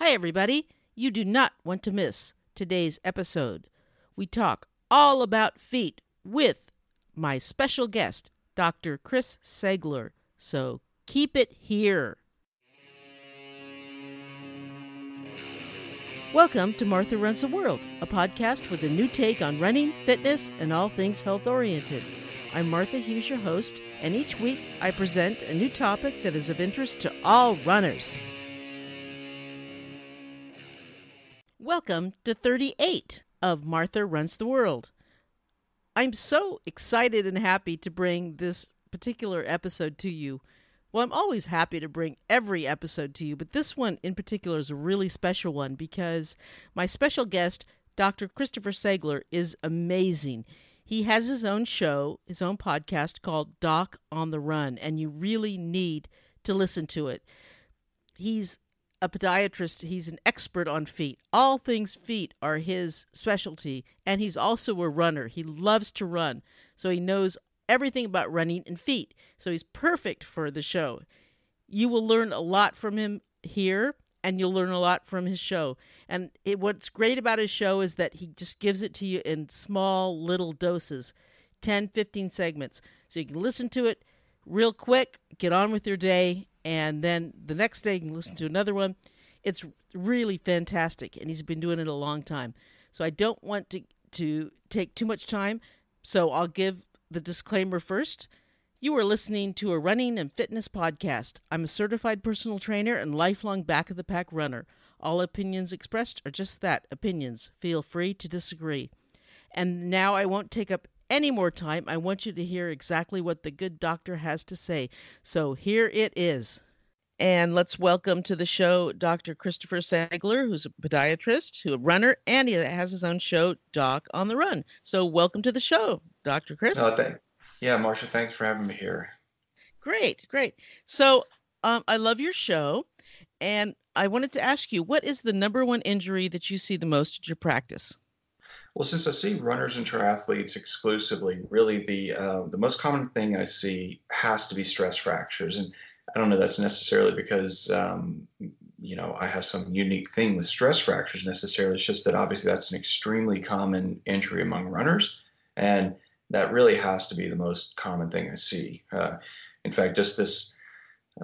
Hi, everybody. You do not want to miss today's episode. We talk all about feet with my special guest, Dr. Chris Segler. So keep it here. Welcome to Martha Runs the World, a podcast with a new take on running, fitness, and all things health oriented. I'm Martha Hughes, your host, and each week I present a new topic that is of interest to all runners. Welcome to 38 of Martha Runs the World. I'm so excited and happy to bring this particular episode to you. Well, I'm always happy to bring every episode to you, but this one in particular is a really special one because my special guest, Dr. Christopher Segler, is amazing. He has his own show, his own podcast called Doc on the Run, and you really need to listen to it. He's a podiatrist, he's an expert on feet. All things feet are his specialty, and he's also a runner. He loves to run, so he knows everything about running and feet. So he's perfect for the show. You will learn a lot from him here, and you'll learn a lot from his show. And it, what's great about his show is that he just gives it to you in small little doses 10, 15 segments. So you can listen to it real quick, get on with your day, and then the next day you can listen to another one. It's really fantastic, and he's been doing it a long time. So I don't want to to take too much time, so I'll give the disclaimer first. You are listening to a running and fitness podcast. I'm a certified personal trainer and lifelong back of the pack runner. All opinions expressed are just that opinions. Feel free to disagree. And now I won't take up any more time. I want you to hear exactly what the good doctor has to say. So here it is. And let's welcome to the show Dr. Christopher Segler, who's a podiatrist, who a runner, and he has his own show, Doc on the Run. So welcome to the show, Dr. Chris. Oh, thank, yeah, Marcia, thanks for having me here. Great, great. So um, I love your show, and I wanted to ask you, what is the number one injury that you see the most at your practice? Well, since I see runners and triathletes exclusively, really the uh, the most common thing I see has to be stress fractures, and I don't know that's necessarily because um, you know I have some unique thing with stress fractures necessarily. It's just that obviously that's an extremely common injury among runners, and that really has to be the most common thing I see. Uh, in fact, just this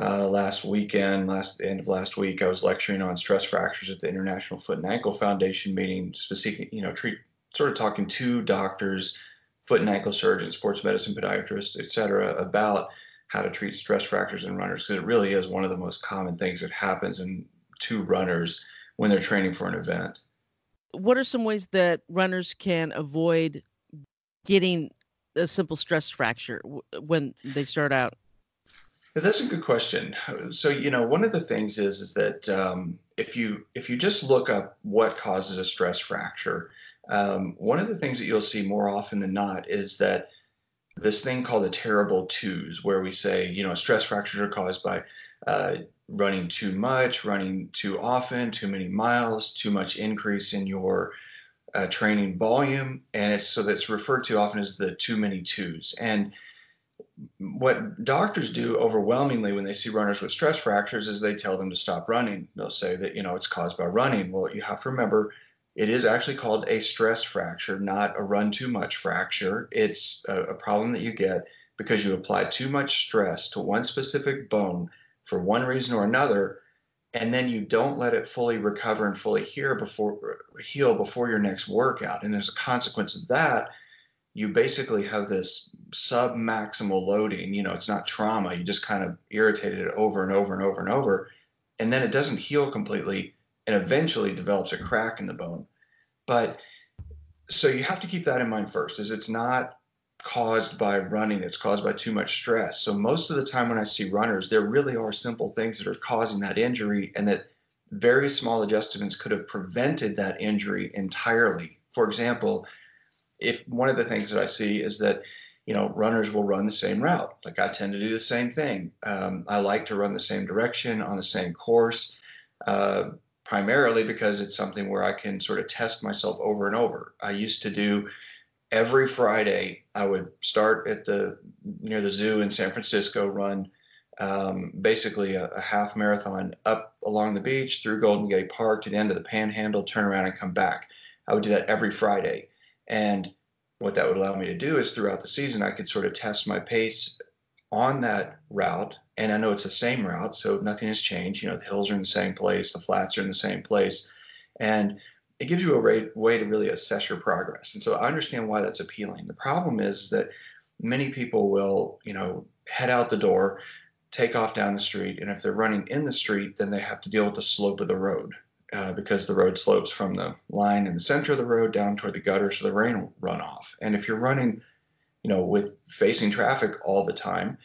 uh, last weekend, last end of last week, I was lecturing on stress fractures at the International Foot and Ankle Foundation meeting, specific, you know, treat sort of talking to doctors, foot and ankle surgeons, sports medicine podiatrists, et cetera, about how to treat stress fractures in runners because it really is one of the most common things that happens in to runners when they're training for an event. What are some ways that runners can avoid getting a simple stress fracture when they start out? That's a good question. So you know, one of the things is is that um, if you if you just look up what causes a stress fracture, um, one of the things that you'll see more often than not is that this thing called the terrible twos, where we say you know stress fractures are caused by uh, running too much, running too often, too many miles, too much increase in your uh, training volume, and it's so that's referred to often as the too many twos. And what doctors do overwhelmingly when they see runners with stress fractures is they tell them to stop running. They'll say that you know it's caused by running. Well, you have to remember it is actually called a stress fracture, not a run too much fracture. It's a, a problem that you get because you apply too much stress to one specific bone for one reason or another and then you don't let it fully recover and fully heal before heal before your next workout and as a consequence of that you basically have this sub maximal loading you know it's not trauma you just kind of irritated it over and over and over and over and then it doesn't heal completely and eventually develops a crack in the bone but so you have to keep that in mind first is it's not caused by running, it's caused by too much stress. So most of the time when I see runners, there really are simple things that are causing that injury and that very small adjustments could have prevented that injury entirely. For example, if one of the things that I see is that you know runners will run the same route. Like i tend to do the same thing. Um, i like to run the same direction on the same course uh, primarily because it's something where i can sort of test myself over and over. I used to do every Friday I would start at the near the zoo in San Francisco, run um, basically a, a, half marathon up along the beach through Golden Gate Park to the end of the Panhandle, turn around and come back. I would do that every Friday, and what that would allow me to do is throughout the season I could sort of test my pace on that route and I know it's the same route, so nothing has changed. You know, the hills are in the same place, the flats are in the same place, and it gives you a way, to really assess your progress. And so I understand why that's appealing. The problem is that many people will, you know, head out the door, take off down the street, and if they're running in the street, then they have to deal with the slope of the road. Uh, because the road slopes from the line in the center of the road down toward the gutter, so the rain will run off. And if you're running, you know, with facing traffic all the time,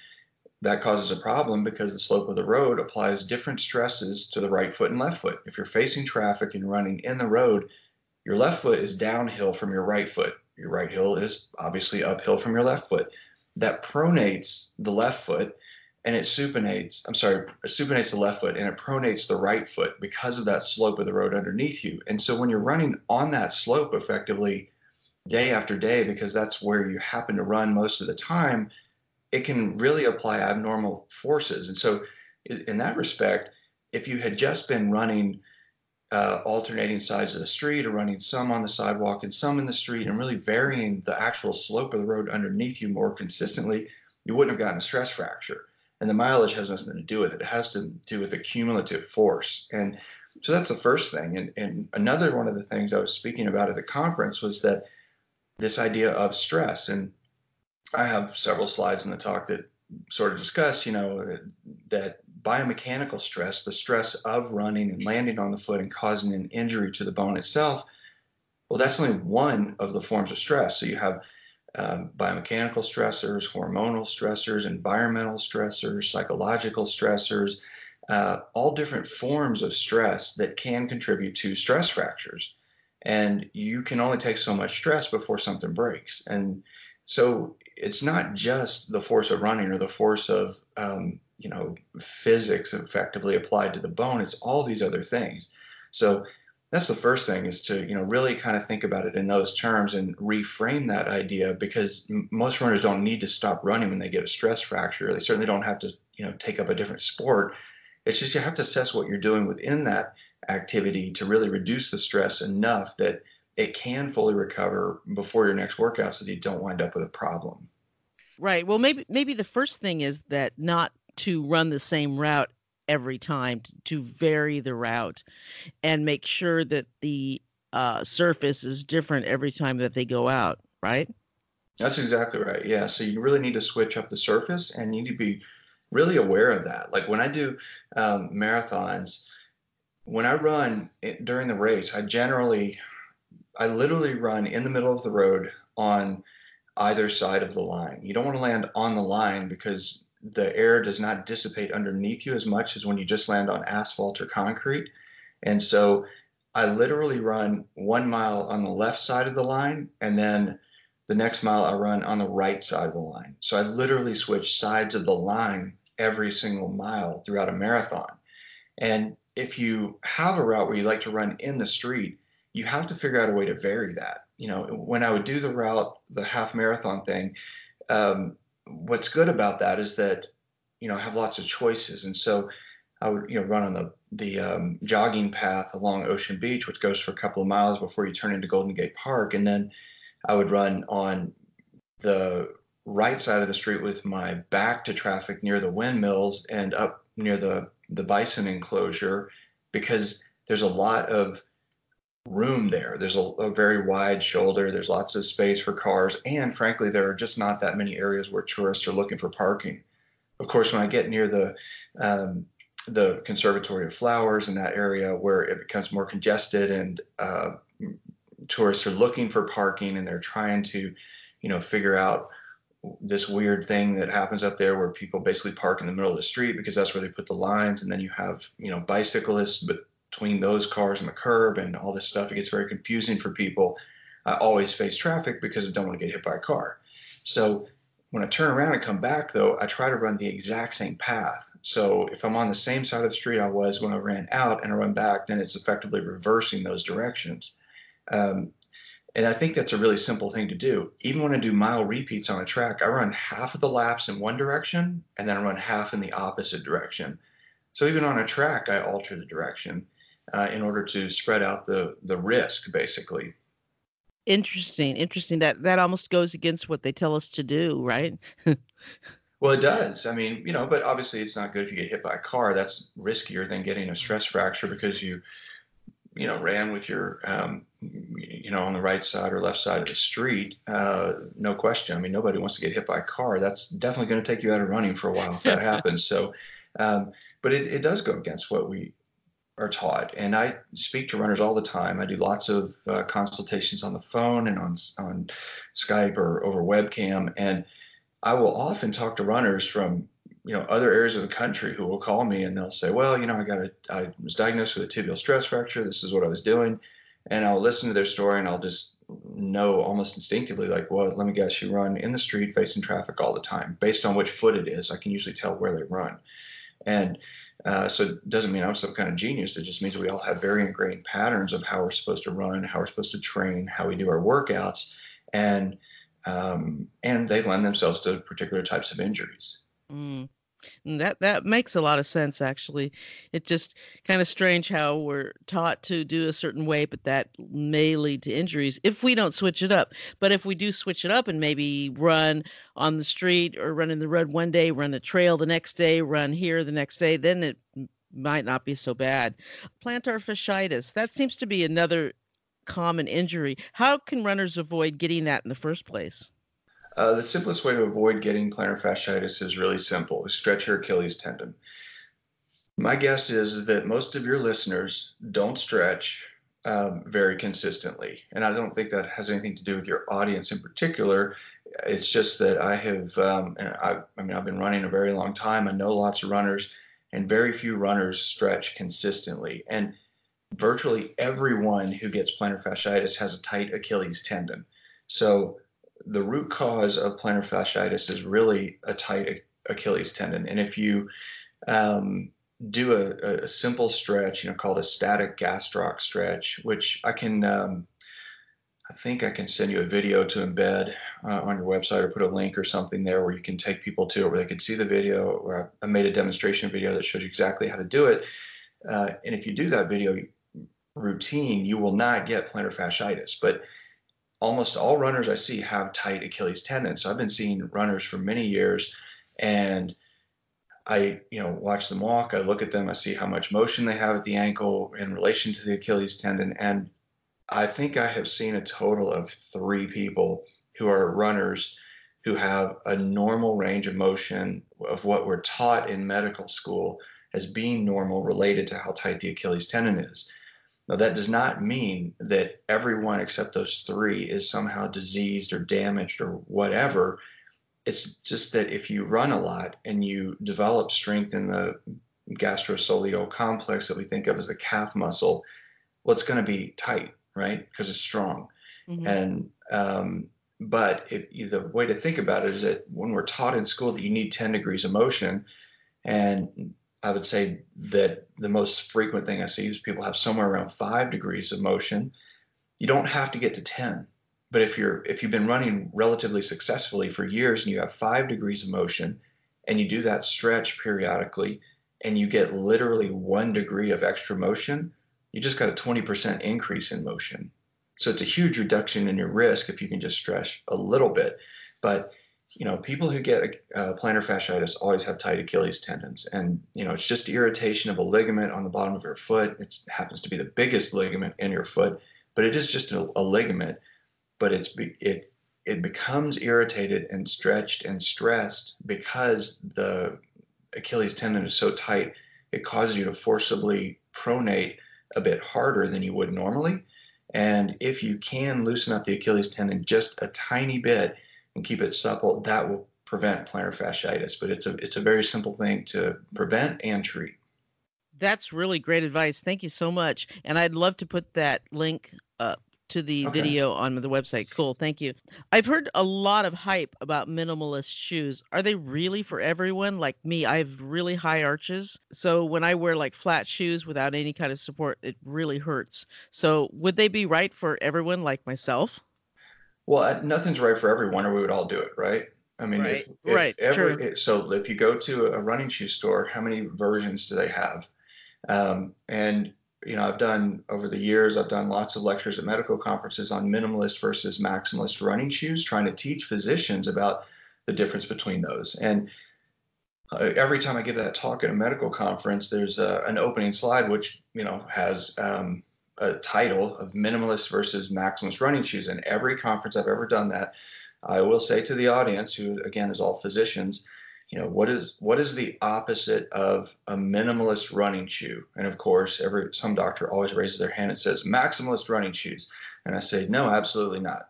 that causes a problem because the slope of the road applies different stresses to the right foot and left foot. If you're facing traffic and running in the road, your left foot is downhill from your right foot. Your right heel is obviously uphill from your left foot. That pronates the left foot and it supinates, I'm sorry, it supinates the left foot and it pronates the right foot because of that slope of the road underneath you. And so when you're running on that slope effectively day after day, because that's where you happen to run most of the time, it can really apply abnormal forces. And so, in that respect, if you had just been running uh, alternating sides of the street or running some on the sidewalk and some in the street and really varying the actual slope of the road underneath you more consistently, you wouldn't have gotten a stress fracture. And the mileage has nothing to do with it. It has to do with the cumulative force. And so that's the first thing. And, and another one of the things I was speaking about at the conference was that this idea of stress. And I have several slides in the talk that sort of discuss, you know, that biomechanical stress, the stress of running and landing on the foot and causing an injury to the bone itself, well, that's only one of the forms of stress. So you have um, biomechanical stressors, hormonal stressors, environmental stressors, psychological stressors, uh, all different forms of stress that can contribute to stress fractures. And you can only take so much stress before something breaks. And so it's not just the force of running or the force of um, you know physics effectively applied to the bone it's all these other things so that's the first thing is to you know really kind of think about it in those terms and reframe that idea because most runners don't need to stop running when they get a stress fracture they certainly don't have to you know take up a different sport it's just you have to assess what you're doing within that activity to really reduce the stress enough that it can fully recover before your next workout so that you don't wind up with a problem. Right. Well, maybe maybe the first thing is that not to run the same route every time, to vary the route and make sure that the uh, surface is different every time that they go out, right? That's exactly right. Yeah. So you really need to switch up the surface and you need to be really aware of that. Like when I do um, marathons, when I run it, during the race, I generally I literally run in the middle of the road on either side of the line. You don't want to land on the line because the air does not dissipate underneath you as much as when you just land on asphalt or concrete. And so I literally run one mile on the left side of the line and then the next mile I run on the right side of the line. So I literally switch sides of the line every single mile throughout a marathon. And if you have a route where you like to run in the street, you have to figure out a way to vary that. You know, when I would do the route, the half marathon thing, um, what's good about that is that, you know, I have lots of choices. And so I would, you know, run on the, the um, jogging path along Ocean Beach, which goes for a couple of miles before you turn into Golden Gate Park. And then I would run on the right side of the street with my back to traffic near the windmills and up near the, the bison enclosure because there's a lot of room there. There's a, a, very wide shoulder. There's lots of space for cars, and frankly, there are just not that many areas where tourists are looking for parking. Of course, when I get near the um, the Conservatory of Flowers in that area where it becomes more congested and uh, tourists are looking for parking and they're trying to, you know, figure out this weird thing that happens up there where people basically park in the middle of the street because that's where they put the lines and then you have you know bicyclists but between those cars and the curb and all this stuff. It gets very confusing for people. I always face traffic because I don't want to get hit by a car. So when I turn around and come back, though, I try to run the exact same path. So if I'm on the same side of the street I was when I ran out and I run back, then it's effectively reversing those directions. Um, And I think that's a really simple thing to do. Even when I do mile repeats on a track, I run half of the laps in one direction and then I run half in the opposite direction. So even on a track, I alter the direction uh, in order to spread out the the risk, basically. Interesting, interesting. That that almost goes against what they tell us to do, right? well, it does. I mean, you know, but obviously it's not good if you get hit by a car. That's riskier than getting a stress fracture because you you know ran with your um, you know on the right side or left side of the street uh, no question i mean nobody wants to get hit by a car that's definitely going to take you out of running for a while if that happens so um, but it, it does go against what we are taught. And i speak to runners all the time. I do lots of uh, consultations on the phone and on on skype or over webcam. And i will often talk to runners from you know other areas of the country who will call me and they'll say, well, you know, I got a, I was diagnosed with a tibial stress fracture. This is what I was doing, and I'll listen to their story and I'll just know almost instinctively, like, well, let me guess, you run in the street facing traffic all the time. Based on which foot it is, I can usually tell where they run, and uh, so it doesn't mean I'm some kind of genius. It just means we all have very ingrained patterns of how we're supposed to run, how we're supposed to train, how we do our workouts, and um, and they lend themselves to particular types of injuries. Mm. Mm, that that makes a lot of sense actually. It's just kind of strange how we're taught to do a certain way, but that may lead to injuries if we don't switch it up. But if we do switch it up and maybe run on the street or run in the road one day, run the trail the next day, run here the next day, then it might not be so bad. Plantar fasciitis, that seems to be another common injury. How can runners avoid getting that in the first place? Uh, the simplest way to avoid getting plantar fasciitis is really simple: stretch your Achilles tendon. My guess is that most of your listeners don't stretch um, very consistently, and I don't think that has anything to do with your audience in particular. It's just that I have, um, I, I mean, I've been running a very long time. I know lots of runners, and very few runners stretch consistently. And virtually everyone who gets plantar fasciitis has a tight Achilles tendon. So the root cause of plantar fasciitis is really a tight Achilles tendon. And if you um, do a, a, simple stretch, you know, called a static gastroc stretch, which I can, um, I think I can send you a video to embed uh, on your website or put a link or something there where you can take people to it where they can see the video. Where I made a demonstration video that shows you exactly how to do it. Uh, and if you do that video routine, you will not get plantar fasciitis. But almost all runners I see have tight Achilles tendons. So I've been seeing runners for many years and I, you know, watch them walk, I look at them, I see how much motion they have at the ankle in relation to the Achilles tendon. And I think I have seen a total of three people who are runners who have a normal range of motion of what we're taught in medical school as being normal related to how tight the Achilles tendon is. Now, that does not mean that everyone except those three is somehow diseased or damaged or whatever. It's just that if you run a lot and you develop strength in the gastrosoleal complex that we think of as the calf muscle, well, it's going to be tight, right? Because it's strong. Mm-hmm. And, um, but if, the way to think about it is that when we're taught in school that you need 10 degrees of motion, and I would say that the most frequent thing I see is people have somewhere around five degrees of motion. You don't have to get to 10. But if you're if you've been running relatively successfully for years and you have five degrees of motion and you do that stretch periodically and you get literally one degree of extra motion, you just got a 20% increase in motion. So it's a huge reduction in your risk if you can just stretch a little bit. But you know, people who get uh, plantar fasciitis always have tight Achilles tendons, and you know, it's just irritation of a ligament on the bottom of your foot. It happens to be the biggest ligament in your foot, but it is just a, a ligament. But it's it it becomes irritated and stretched and stressed because the Achilles tendon is so tight. It causes you to forcibly pronate a bit harder than you would normally. And if you can loosen up the Achilles tendon just a tiny bit, and keep it supple, that will prevent plantar fasciitis. But it's a it's a very simple thing to prevent and treat. That's really great advice. Thank you so much. And I'd love to put that link up to the okay. video on the website. Cool. Thank you. I've heard a lot of hype about minimalist shoes. Are they really for everyone? Like me, I have really high arches. So when I wear like flat shoes without any kind of support, it really hurts. So would they be right for everyone like myself? Well, nothing's right for everyone, or we would all do it, right? I mean, right, if, if right, every so if you go to a running shoe store, how many versions do they have? Um, and you know, I've done over the years, I've done lots of lectures at medical conferences on minimalist versus maximalist running shoes, trying to teach physicians about the difference between those. And uh, every time I give that talk at a medical conference, there's a, an opening slide which you know has um, a title of minimalist versus maximalist running shoes. And every conference I've ever done that, I will say to the audience, who again is all physicians, you know, what is what is the opposite of a minimalist running shoe? And of course, every some doctor always raises their hand and says maximalist running shoes, and I say no, absolutely not.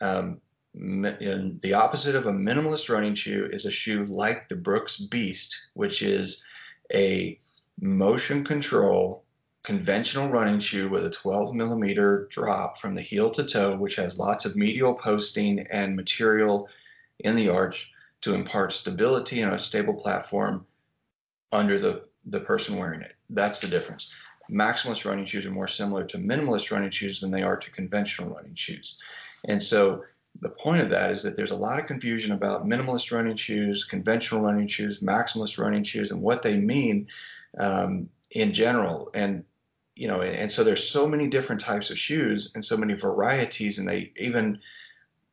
Um, the opposite of a minimalist running shoe is a shoe like the Brooks Beast, which is a motion control conventional running shoe with a 12 millimeter drop from the heel to toe, which has lots of medial posting and material in the arch to impart stability and a stable platform under the, the person wearing it. That's the difference. Maximalist running shoes are more similar to minimalist running shoes than they are to conventional running shoes. And so the point of that is that there's a lot of confusion about minimalist running shoes, conventional running shoes, maximalist running shoes, and what they mean um, in general. And you know, and, and, so there's so many different types of shoes and so many varieties, and they even,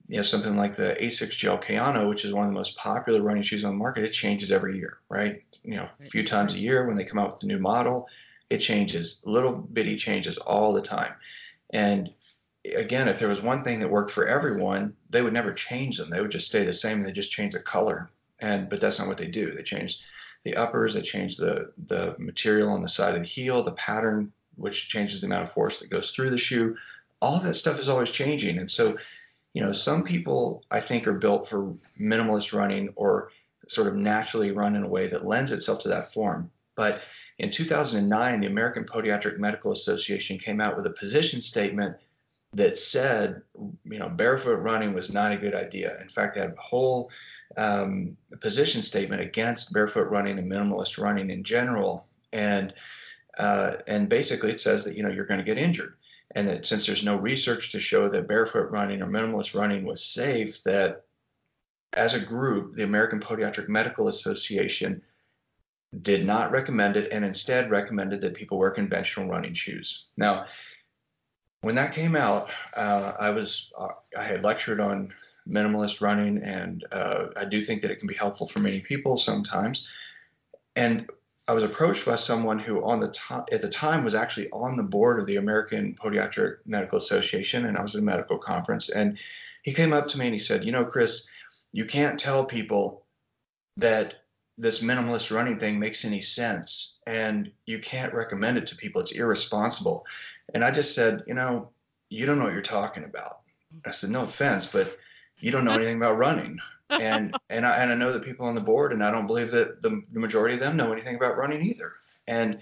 you know, something like the Asics Gel Kayano, which is one of the most popular running shoes on the market, it changes every year, right? You know, a few times a year when they come out with a new model, it changes, little bitty changes all the time. And again, if there was one thing that worked for everyone, they would never change them. They would just stay the same. They just change the color. And but that's not what they do. They change the uppers. They change the the material on the side of the heel, the pattern which changes the amount of force that goes through the shoe. All that stuff is always changing. And so, you know, some people I think are built for minimalist running or sort of naturally run in a way that lends itself to that form. But in 2009, the American Podiatric Medical Association came out with a position statement that said, you know, barefoot running was not a good idea. In fact, they had a whole um, position statement against barefoot running and minimalist running in general. And uh, and basically, it says that you know you're going to get injured, and that since there's no research to show that barefoot running or minimalist running was safe, that as a group, the American Podiatric Medical Association did not recommend it, and instead recommended that people wear conventional running shoes. Now, when that came out, uh, I was uh, I had lectured on minimalist running, and uh, I do think that it can be helpful for many people sometimes. And I was approached by someone who, on the to- at the time, was actually on the board of the American Podiatric Medical Association, and I was at a medical conference. And he came up to me and he said, "You know, Chris, you can't tell people that this minimalist running thing makes any sense, and you can't recommend it to people. It's irresponsible." And I just said, "You know, you don't know what you're talking about." I said, "No offense, but you don't know anything about running." and and I and I know that people on the board, and I don't believe that the, the majority of them know anything about running either. And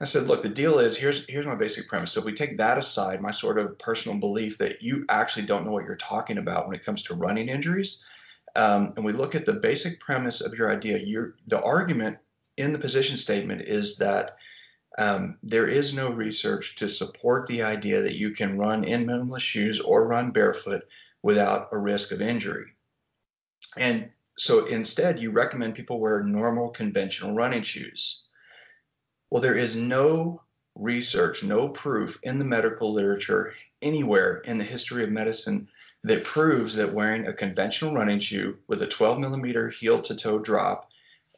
I said, look, the deal is here's here's my basic premise. So if we take that aside, my sort of personal belief that you actually don't know what you're talking about when it comes to running injuries, um, and we look at the basic premise of your idea, your the argument in the position statement is that um, there is no research to support the idea that you can run in minimalist shoes or run barefoot without a risk of injury. And so instead, you recommend people wear normal conventional running shoes. Well, there is no research, no proof in the medical literature anywhere in the history of medicine that proves that wearing a conventional running shoe with a 12 millimeter heel to toe drop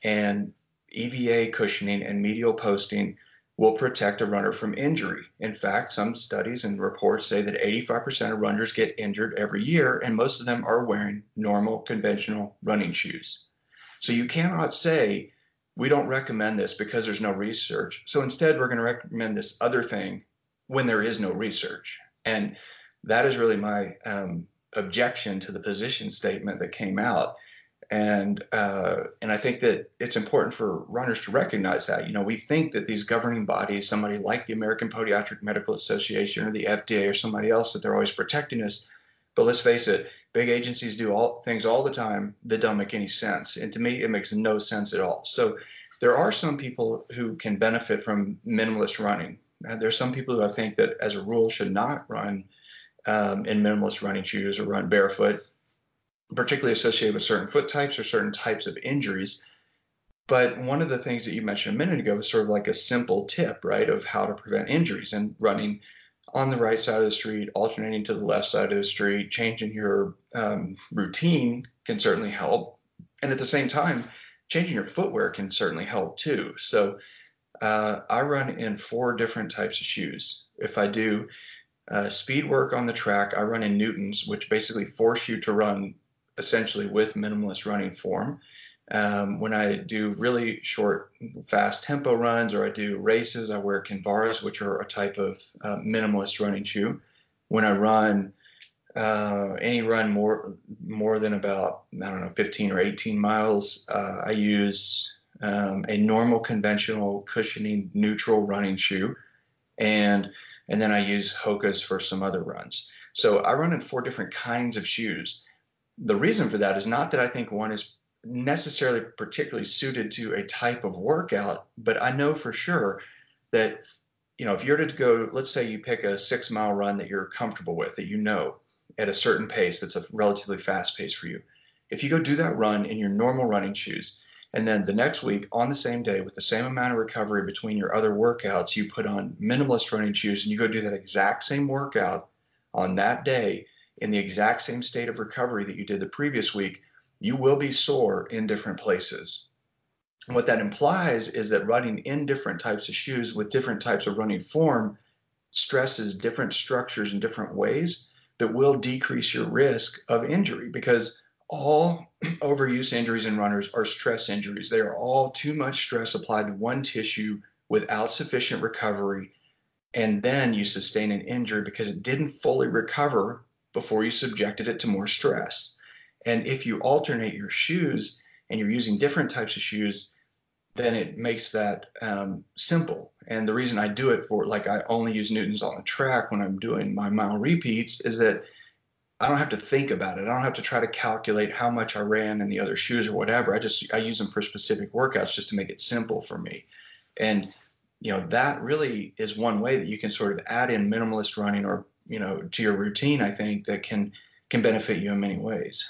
and EVA cushioning and medial posting will protect a runner from injury. In fact, some studies and reports say that 85% of runners get injured every year, and most of them are wearing normal, conventional running shoes. So you cannot say, we don't recommend this because there's no research. So instead, we're going to recommend this other thing when there is no research. And that is really my um, objection to the position statement that came out and uh, and I think that it's important for runners to recognize that. You know, we think that these governing bodies, somebody like the American Podiatric Medical Association or the FDA or somebody else, that they're always protecting us. But let's face it, big agencies do all things all the time that don't make any sense, and to me, it makes no sense at all. So there are some people who can benefit from minimalist running. And there's some people who I think that, as a rule, should not run um, in minimalist running shoes or run barefoot, particularly associated with certain foot types or certain types of injuries. But one of the things that you mentioned a minute ago was sort of like a simple tip, right, of how to prevent injuries and running on the right side of the street, alternating to the left side of the street, changing your um, routine can certainly help. And at the same time, changing your footwear can certainly help too. So uh, I run in four different types of shoes. If I do uh, speed work on the track, I run in Newtons, which basically force you to run essentially with minimalist running form. Um, when I do really short, fast tempo runs or I do races, I wear Kinvaras, which are a type of uh, minimalist running shoe. When I run uh, any run more more than about I don't know 15 or 18 miles, uh, I use um, a normal conventional cushioning neutral running shoe, and and then I use Hokas for some other runs. So I run in four different kinds of shoes. The reason for that is not that I think one is necessarily particularly suited to a type of workout, but I know for sure that you know if you're to go, let's say you pick a six mile run that you're comfortable with, that you know at a certain pace that's a relatively fast pace for you. If you go do that run in your normal running shoes, and then the next week on the same day with the same amount of recovery between your other workouts, you put on minimalist running shoes and you go do that exact same workout on that day in the exact same state of recovery that you did the previous week, you will be sore in different places. what that implies is that running in different types of shoes with different types of running form stresses different structures in different ways that will decrease your risk of injury because all overuse injuries in runners are stress injuries. They are all too much stress applied to one tissue without sufficient recovery. And then you sustain an injury because it didn't fully recover before you subjected it to more stress. And if you alternate your shoes and you're using different types of shoes, then it makes that um, simple. And the reason I do it for, like, I only use Newtons on the track when I'm doing my mile repeats is that I don't have to think about it. I don't have to try to calculate how much I ran in the other shoes or whatever. I just I use them for specific workouts just to make it simple for me. And you know that really is one way that you can sort of add in minimalist running or you know to your routine. I think that can can benefit you in many ways.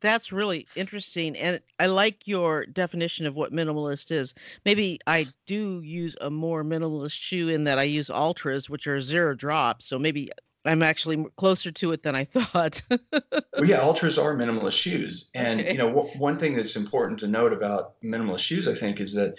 That's really interesting, and I like your definition of what minimalist is. Maybe I do use a more minimalist shoe in that I use Altras which are zero drop. So maybe I'm actually closer to it than I thought. well, yeah, Altras are minimalist shoes, and okay. you know w- one thing that's important to note about minimalist shoes, I think, is that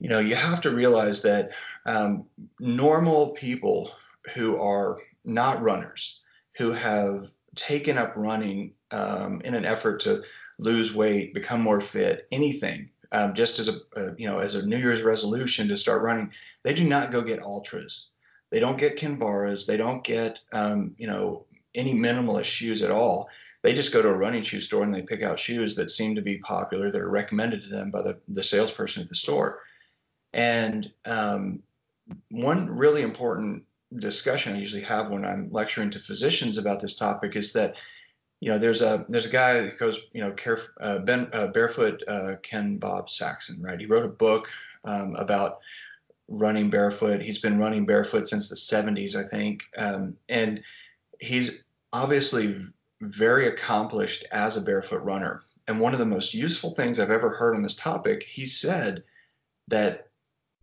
you know you have to realize that um, normal people who are not runners, who have taken up running um, in an effort to lose weight, become more fit, anything, um, just as a, a you know as a New Year's resolution to start running, they do not go get Altras. they don't get Kinvaras. They don't get, um, you know, any minimalist shoes at all. They just go to a running shoe store and they pick out shoes that seem to be popular that are recommended to them by the, the salesperson at the store. And um, one really important discussion I usually have when I'm lecturing to physicians about this topic is that you know there's a there's a guy that goes you know care, uh, ben, uh, barefoot uh, Ken Bob Saxton right he wrote a book um, about running barefoot. He's been running barefoot since the 70s, I think. Um, and he's obviously very accomplished as a barefoot runner. And one of the most useful things I've ever heard on this topic, he said that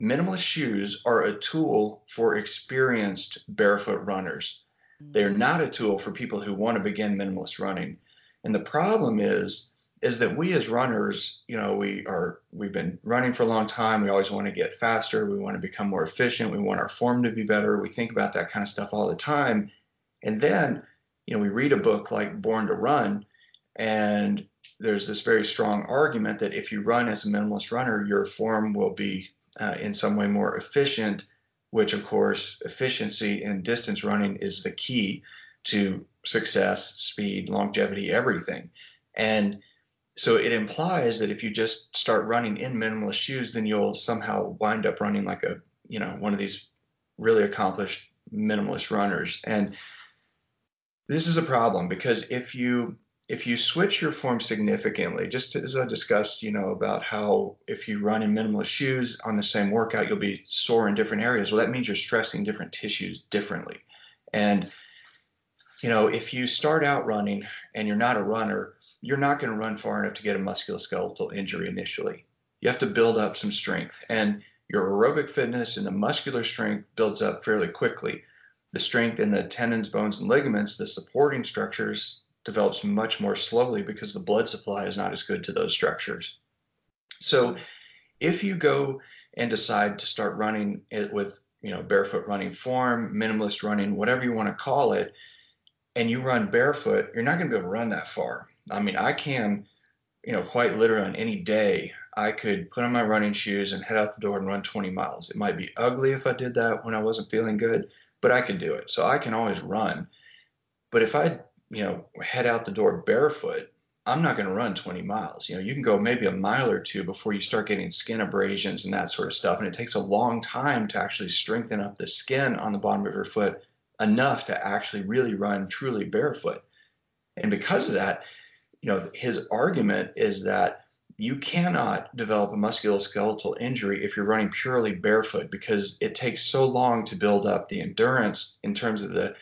minimalist shoes are a tool for experienced barefoot runners. They're mm-hmm. not a tool for people who want to begin minimalist running. And the problem is is that we as runners, you know, we are we've been running for a long time. We always want to get faster. We want to become more efficient. We want our form to be better. We think about that kind of stuff all the time. And then, you know, we read a book like Born to Run, and there's this very strong argument that if you run as a minimalist runner, your form will be uh, in some way more efficient. Which, of course, efficiency in distance running is the key to success, speed, longevity, everything. And so it implies that if you just start running in minimalist shoes, then you'll somehow wind up running like a, you know, one of these really accomplished minimalist runners. And this is a problem because if you if you switch your form significantly, just as I discussed, you know, about how if you run in minimalist shoes on the same workout, you'll be sore in different areas. Well, that means you're stressing different tissues differently. And you know, if you start out running and you're not a runner, you're not going to run far enough to get a musculoskeletal injury initially. You have to build up some strength. And your aerobic fitness and the muscular strength builds up fairly quickly. The strength in the tendons, bones, and ligaments, the supporting structures, develops much more slowly because the blood supply is not as good to those structures. So if you go and decide to start running it with, you know, barefoot running form, minimalist running, whatever you want to call it, and you run barefoot, you're not going to be able to run that far. I mean, I can, you know, quite literally on any day, I could put on my running shoes and head out the door and run 20 miles. It might be ugly if I did that when I wasn't feeling good, but I could do it. So I can always run. But if I, you know, head out the door barefoot, I'm not going to run 20 miles. You know, you can go maybe a mile or two before you start getting skin abrasions and that sort of stuff. And it takes a long time to actually strengthen up the skin on the bottom of your foot enough to actually really run truly barefoot. And because of that, you know, his argument is that you cannot develop a musculoskeletal injury if you're running purely barefoot because it takes so long to build up the endurance in terms of the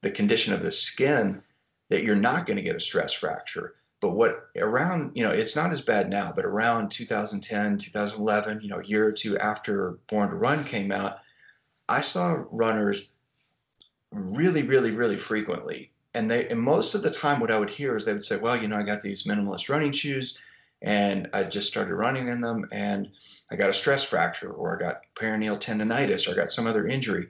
the condition of the skin that you're not going to get a stress fracture. But what around, you know, it's not as bad now, but around 2010, 2011, you know, a year or two after Born to Run came out, I saw runners really, really, really frequently. And they, and most of the time, what I would hear is they would say, "Well, you know, I got these minimalist running shoes, and I just started running in them, and I got a stress fracture, or I got peroneal tendonitis, or I got some other injury,"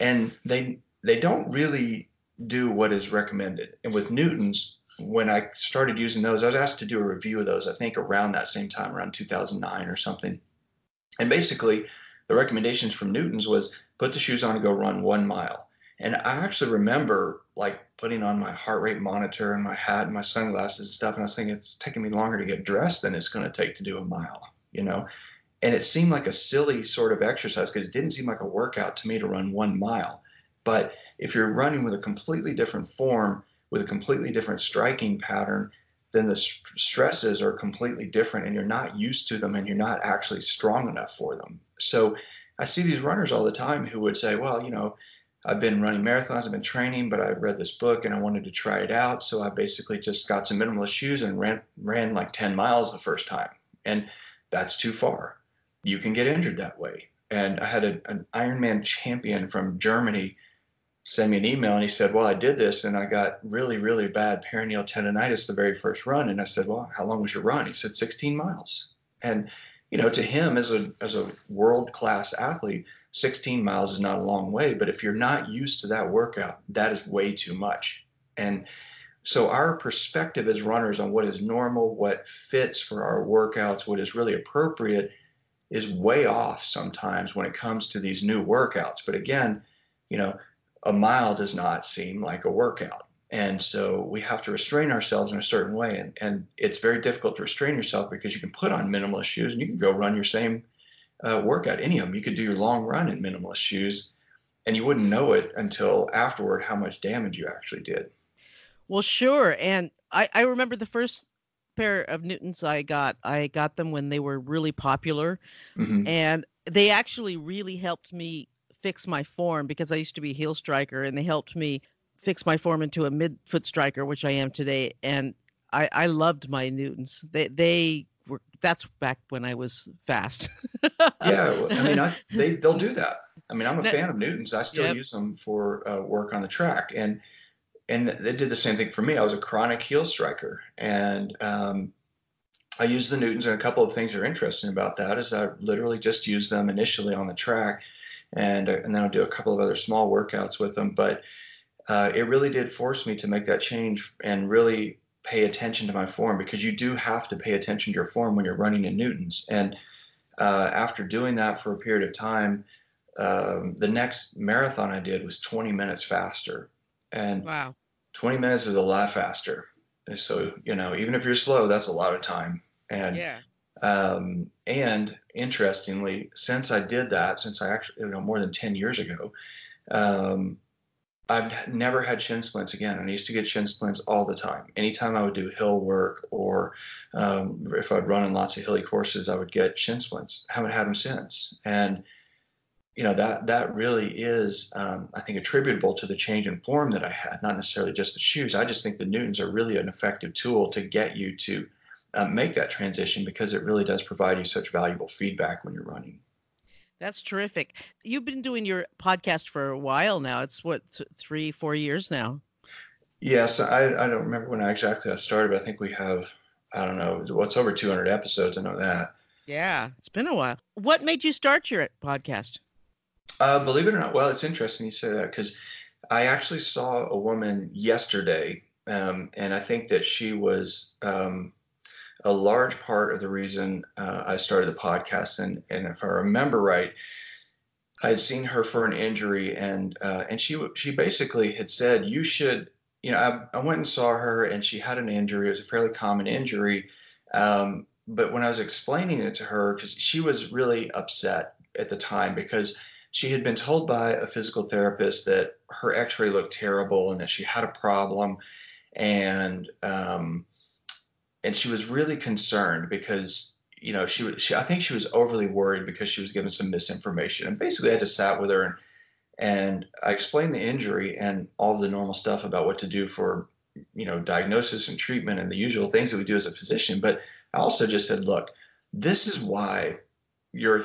and they they don't really do what is recommended. And with Newtons, when I started using those, I was asked to do a review of those. I think around that same time, around 2009 or something. And basically, the recommendations from Newtons was put the shoes on and go run one mile and I actually remember like putting on my heart rate monitor and my hat and my sunglasses and stuff. And I was thinking it's taking me longer to get dressed than it's going to take to do a mile, you know? And it seemed like a silly sort of exercise because it didn't seem like a workout to me to run one mile. But if you're running with a completely different form, with a completely different striking pattern, then the stresses are completely different and you're not used to them and you're not actually strong enough for them. So I see these runners all the time who would say, well, you know, I've been running marathons, I've been training, but I read this book and I wanted to try it out. So I basically just got some minimalist shoes and ran ran like 10 miles the first time. And that's too far. You can get injured that way. And I had a, an Ironman champion from Germany send me an email and he said, Well, I did this and I got really, really bad peroneal tendonitis the very first run. And I said, Well, how long was your run? He said, 16 miles. And, you know, to him as a as a world class athlete, 16 miles is not a long way, but if you're not used to that workout, that is way too much. And so our perspective as runners on what is normal, what fits for our workouts, what is really appropriate is way off sometimes when it comes to these new workouts. But again, you know, a mile does not seem like a workout. And so we have to restrain ourselves in a certain way. And, and it's very difficult to restrain yourself because you can put on minimalist shoes and you can go run your same uh, workout, any of them. You could do your long run in minimalist shoes, and you wouldn't know it until afterward how much damage you actually did. Well, sure. And I, I remember the first pair of Newtons I got, I got them when they were really popular. Mm-hmm. And they actually really helped me fix my form because I used to be a heel striker and they helped me fix my form into a midfoot striker, which I am today. And I, I loved my Newtons. They they were that's back when I was fast. yeah, I mean, I, they they'll do that. I mean, I'm a fan of Newtons. I still yep. use them for uh, work on the track, and and they did the same thing for me. I was a chronic heel striker, and um, I use the Newtons. And a couple of things that are interesting about that is I literally just used them initially on the track, and uh, and then I'll do a couple of other small workouts with them. But uh, it really did force me to make that change and really pay attention to my form because you do have to pay attention to your form when you're running in newtons. And uh, after doing that for a period of time, um, the next marathon I did was 20 minutes faster. And wow. 20 minutes is a lot faster. So, you know, even if you're slow, that's a lot of time. And yeah. Um, and interestingly, since I did that, since I actually, you know, more than 10 years ago, um, I've never had shin splints again. And I used to get shin splints all the time. Anytime I would do hill work or um, if I'd run in lots of hilly courses, I would get shin splints. I Haven't had them since. And you know that that really is um, i think attributable to the change in form that i had not necessarily just the shoes i just think the newtons are really an effective tool to get you to uh, make that transition because it really does provide you such valuable feedback when you're running. That's terrific. You've been doing your podcast for a while now. It's what th- three four years now? Yes I, I don't remember when I exactly i started but i think we have i don't know what's over 200 episodes i know that. Yeah it's been a while. What made you start your podcast? Uh, believe it or not, well, it's interesting you say that because I actually saw a woman yesterday, um, and I think that she was um, a large part of the reason uh, I started the podcast. And, and if I remember right, I had seen her for an injury, and uh, and she she basically had said you should, you know, I, I went and saw her, and she had an injury. It was a fairly common injury, um, but when I was explaining it to her, because she was really upset at the time because she had been told by a physical therapist that her x-ray looked terrible and that she had a problem and um, and she was really concerned because you know she was she, I think she was overly worried because she was given some misinformation and basically I to sat with her and and I explained the injury and all the normal stuff about what to do for you know diagnosis and treatment and the usual things that we do as a physician but I also just said look this is why your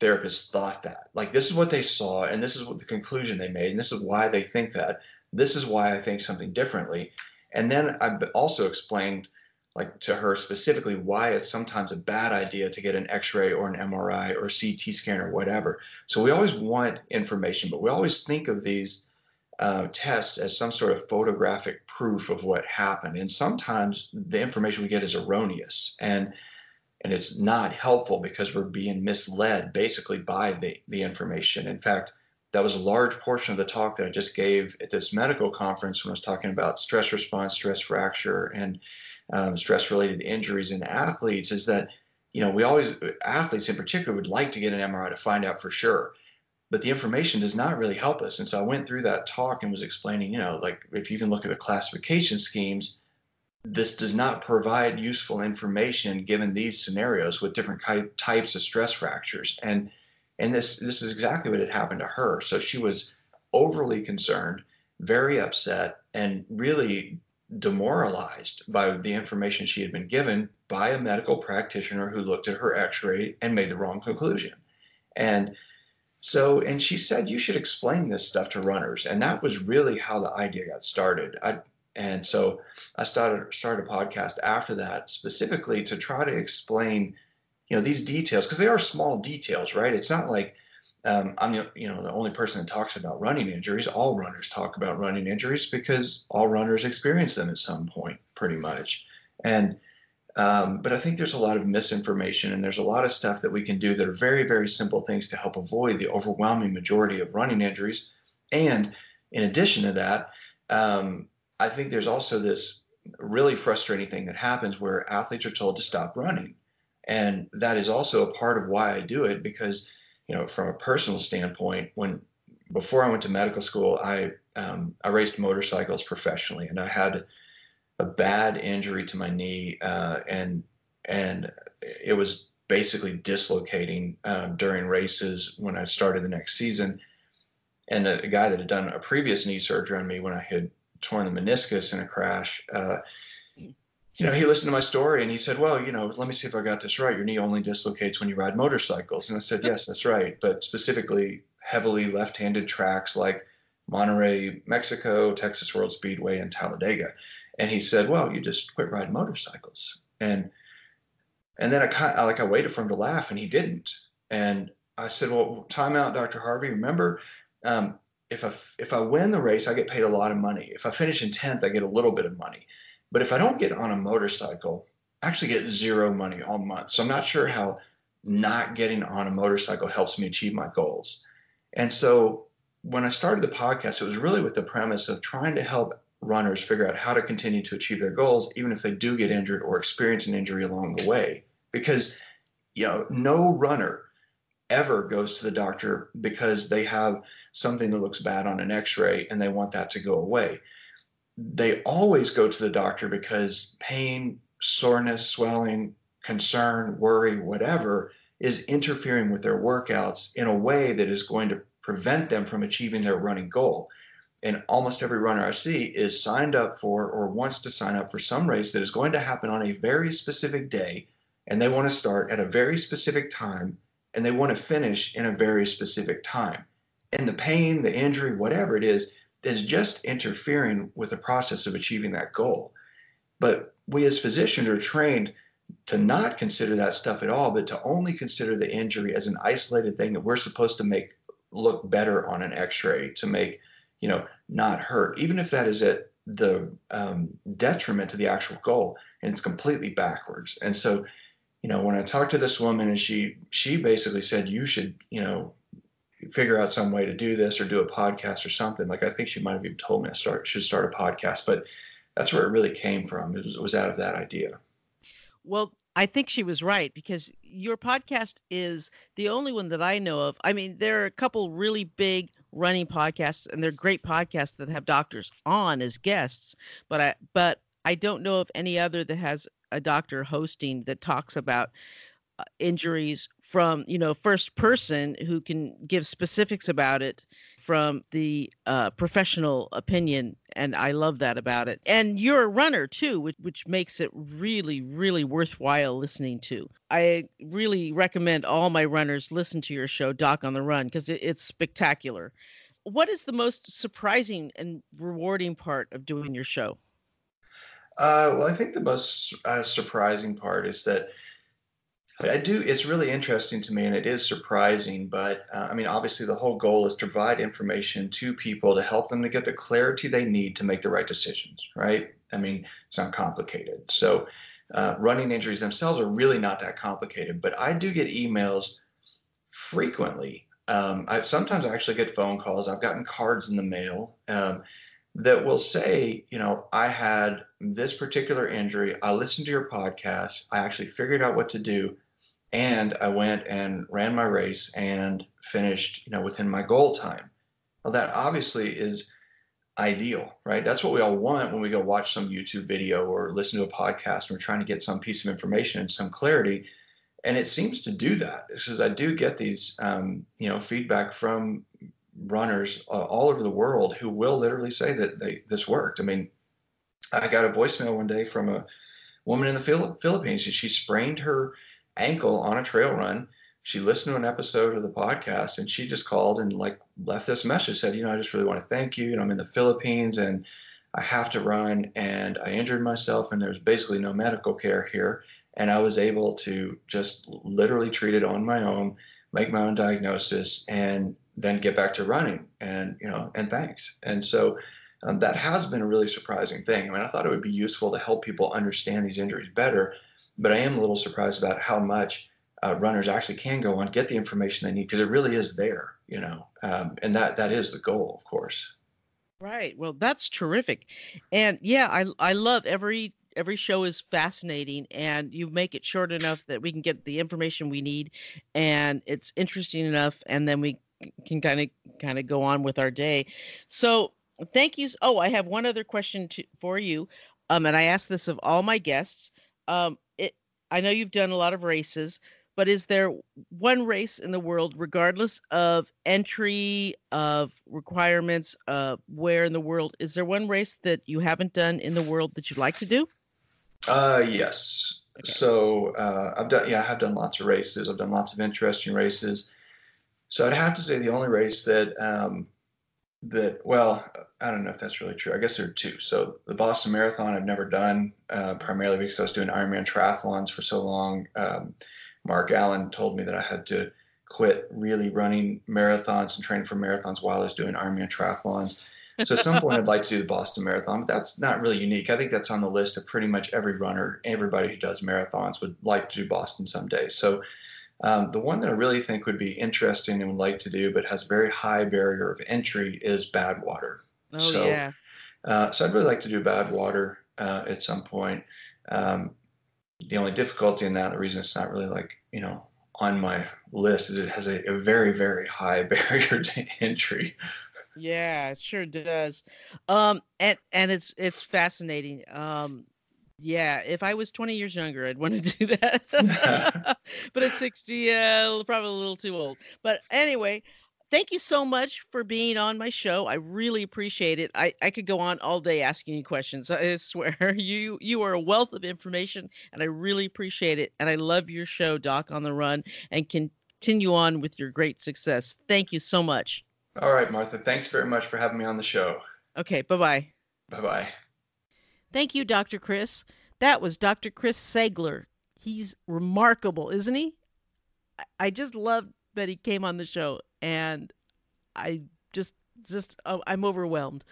therapist thought that. Like, this is what they saw, and this is what the conclusion they made, and this is why they think that. This is why I think something differently. And then I also explained, like, to her specifically why it's sometimes a bad idea to get an x ray or an MRI or CT scan or whatever. So we always want information, but we always think of these uh, tests as some sort of photographic proof of what happened. And sometimes the information we get is erroneous. And and it's not helpful because we're being misled basically by the, the information. In fact, that was a large portion of the talk that I just gave at this medical conference when I was talking about stress response, stress fracture, and um, stress related injuries in athletes. Is that, you know, we always, athletes in particular, would like to get an MRI to find out for sure. But the information does not really help us. And so I went through that talk and was explaining, you know, like if you can look at the classification schemes, this does not provide useful information given these scenarios with different types of stress fractures and and this this is exactly what had happened to her so she was overly concerned very upset and really demoralized by the information she had been given by a medical practitioner who looked at her x-ray and made the wrong conclusion. And so and she said you should explain this stuff to runners. And that was really how the idea got started. I, and so I started started a podcast after that specifically to try to explain, you know, these details because they are small details, right? It's not like um, I'm you know the only person that talks about running injuries. All runners talk about running injuries because all runners experience them at some point, pretty much. And um, but I think there's a lot of misinformation and there's a lot of stuff that we can do that are very very simple things to help avoid the overwhelming majority of running injuries. And in addition to that, um, I think there's also this really frustrating thing that happens where athletes are told to stop running. And that is also a part of why I do it because, you know, from a personal standpoint, when before I went to medical school, I um, I raced motorcycles professionally, and I had a bad injury to my knee, uh, and and it was basically dislocating um, during races when I started the next season. And a, a, guy that had done a previous knee surgery on me when I had torn the meniscus in a crash. Uh, you know, he listened to my story and he said, "Well, you know, let me see if I got this right. Your knee only dislocates when you ride motorcycles." And I said, "Yes, that's right, but specifically heavily left-handed tracks like Monterey, Mexico, Texas World Speedway, and Talladega." And he said, "Well, you just quit riding motorcycles." And and then I kind of, like I waited for him to laugh, and he didn't. And I said, "Well, time out, Dr. Harvey. Remember, um, if I if I win the race, I get paid a lot of money. If I finish in tenth, I get a little bit of money. But if I don't get on a motorcycle, I actually get zero money all month. So I'm not sure how not getting on a motorcycle helps me achieve my goals. And so when I started the podcast, it was really with the premise of trying to help runners figure out how to continue to achieve their goals, even if they do get injured or experience an injury along the way. Because you know, no runner ever goes to the doctor because they have something that looks bad on an x ray and they want that to go away. They always go to the doctor because pain, soreness, swelling, concern, worry, whatever is interfering with their workouts in a way that is going to prevent them from achieving their running goal. And almost every runner I see is signed up for or wants to sign up for some race that is going to happen on a very specific day. And they want to start at a very specific time and they want to finish in a very specific time. And the pain, the injury, whatever it is, is just interfering with the process of achieving that goal. But we as physicians are trained to not consider that stuff at all, but to only consider the injury as an isolated thing that we're supposed to make look better on an x-ray to make, you know, not hurt, even if that is at the um, detriment to the actual goal and it's completely backwards. And so, you know, when I talked to this woman and she, she basically said, you should, you know, figure out some way to do this or do a podcast or something. Like I think she might have even told me I start should start a podcast, but that's where it really came from. It was, it was out of that idea. Well, I think she was right because your podcast is the only one that I know of. I mean, there are a couple really big running podcasts and they're great podcasts that have doctors on as guests, but I but I don't know of any other that has a doctor hosting that talks about injuries from you know first person who can give specifics about it from the uh, professional opinion and i love that about it. And you're a runner too which, which makes it really really worthwhile listening to. I really recommend all my runners listen to your show doc on the run because it, it's spectacular. What is the most surprising and rewarding part of doing your show? Uh, well i think the most uh, surprising part is that I do. It's really interesting to me, and it is surprising. But uh, I mean, obviously, the whole goal is to provide information to people to help them to get the clarity they need to make the right decisions. Right? I mean, it's not complicated. So, uh, running injuries themselves are really not that complicated. But I do get emails frequently. Um, I sometimes I actually get phone calls. I've gotten cards in the mail. Um, that will say, you know, I had this particular injury. I listened to your podcast. I actually figured out what to do and I went and ran my race and finished, you know, within my goal time. Well, that obviously is ideal, right? That's what we all want when we go watch some YouTube video or listen to a podcast and we're trying to get some piece of information and some clarity. And it seems to do that because I do get these, um, you know, feedback from runners uh, all over the world who will literally say that they, this worked. I mean, I got a voicemail one day from a woman in the Philippines and she sprained her ankle on a trail run. She listened to an episode of the podcast and she just called and like left this message said, you know, I just really want to thank you. You know, I'm in the Philippines and I have to run and I injured myself and there's basically no medical care here. And I was able to just literally treat it on my own, make my own diagnosis and then get back to running and, you know, and thanks. And so um, that has been a really surprising thing. I mean, I thought it would be useful to help people understand these injuries better but I am a little surprised about how much uh, runners actually can go on, get the information they need because it really is there, you know, um, and that that is the goal, of course. Right. Well, that's terrific, and yeah, I I love every every show is fascinating, and you make it short enough that we can get the information we need, and it's interesting enough, and then we can kind of kind of go on with our day. So thank you. Oh, I have one other question to, for you, um, and I ask this of all my guests. Um, I know you've done a lot of races, but is there one race in the world, regardless of entry of requirements, uh, where in the world, is there one race that you haven't done in the world that you'd like to do? Uh, yes. Okay. So uh, I've done, yeah, I have done lots of races. I've done lots of interesting races. So I'd have to say the only race that um, that well i don't know if that's really true. I guess there are two. So the boston marathon i've never done uh, primarily because i was doing ironman triathlons for so long. Um, mark allen told me that i had to quit really running marathons and training for marathons while i was doing ironman triathlons. So at some point i'd like to do the boston marathon but that's not really unique. I think that's on the list of pretty much every runner everybody who does marathons would like to do boston someday. So um, the one that I really think would be interesting and would like to do, but has a very high barrier of entry, is Badwater. Oh so, yeah. Uh, so I'd really like to do Badwater uh, at some point. Um, the only difficulty in that, the reason it's not really like you know on my list, is it has a, a very very high barrier to entry. Yeah, it sure does. Um, and and it's it's fascinating. Um, Yeah, if I was 20 years younger, I'd want to do that. but at 60, uh, probably a little too old. But anyway, thank you so much for being on my show. I really appreciate it. I, I could go on all day asking you questions. I swear you you are a wealth of information and I really appreciate it. And I love your show, Doc on the Run, and continue on with your great success. Thank you so much. All right, Martha. Thanks very much for having me on the show. Okay, bye-bye. Bye-bye. Thank you, Dr. Chris. That was Dr. Chris Segler. He's remarkable, isn't he? I just love that he came on the show and I just just oh, I'm overwhelmed.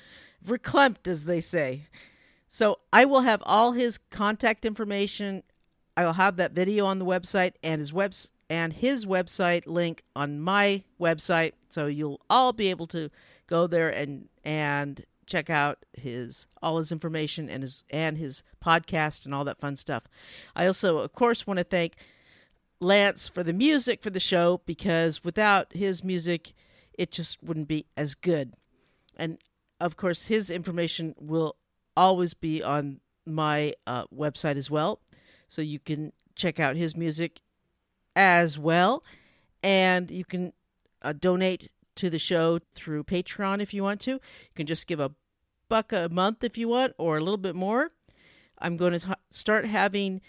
Verklempt as they say. So I will have all his contact information. I will have that video on the website and his webs and his website link on my website so you'll all be able to go there and and check out his all his information and his and his podcast and all that fun stuff. I also of course want to thank Lance for the music for the show because without his music, it just wouldn't be as good. And of course, his information will always be on my uh, website as well. So you can check out his music as well. And you can uh, donate to the show through Patreon if you want to. You can just give a buck a month if you want, or a little bit more. I'm going to t- start having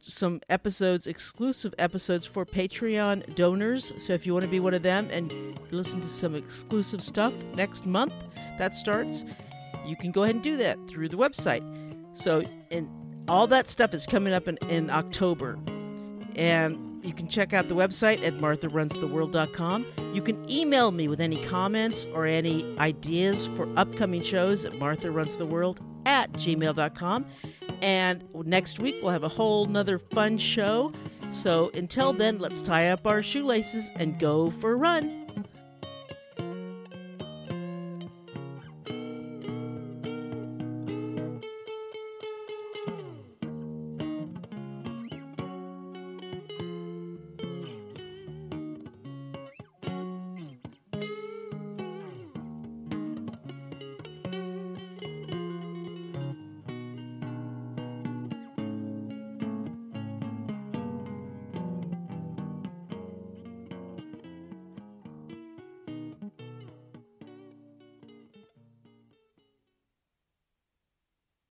some episodes, exclusive episodes for Patreon donors. So if you want to be one of them and listen to some exclusive stuff next month, that starts, you can go ahead and do that through the website. So, and all that stuff is coming up in, in October. And you can check out the website at martharunstheworld.com. You can email me with any comments or any ideas for upcoming shows at martharunstheworld at gmail.com. And next week, we'll have a whole nother fun show. So until then, let's tie up our shoelaces and go for a run.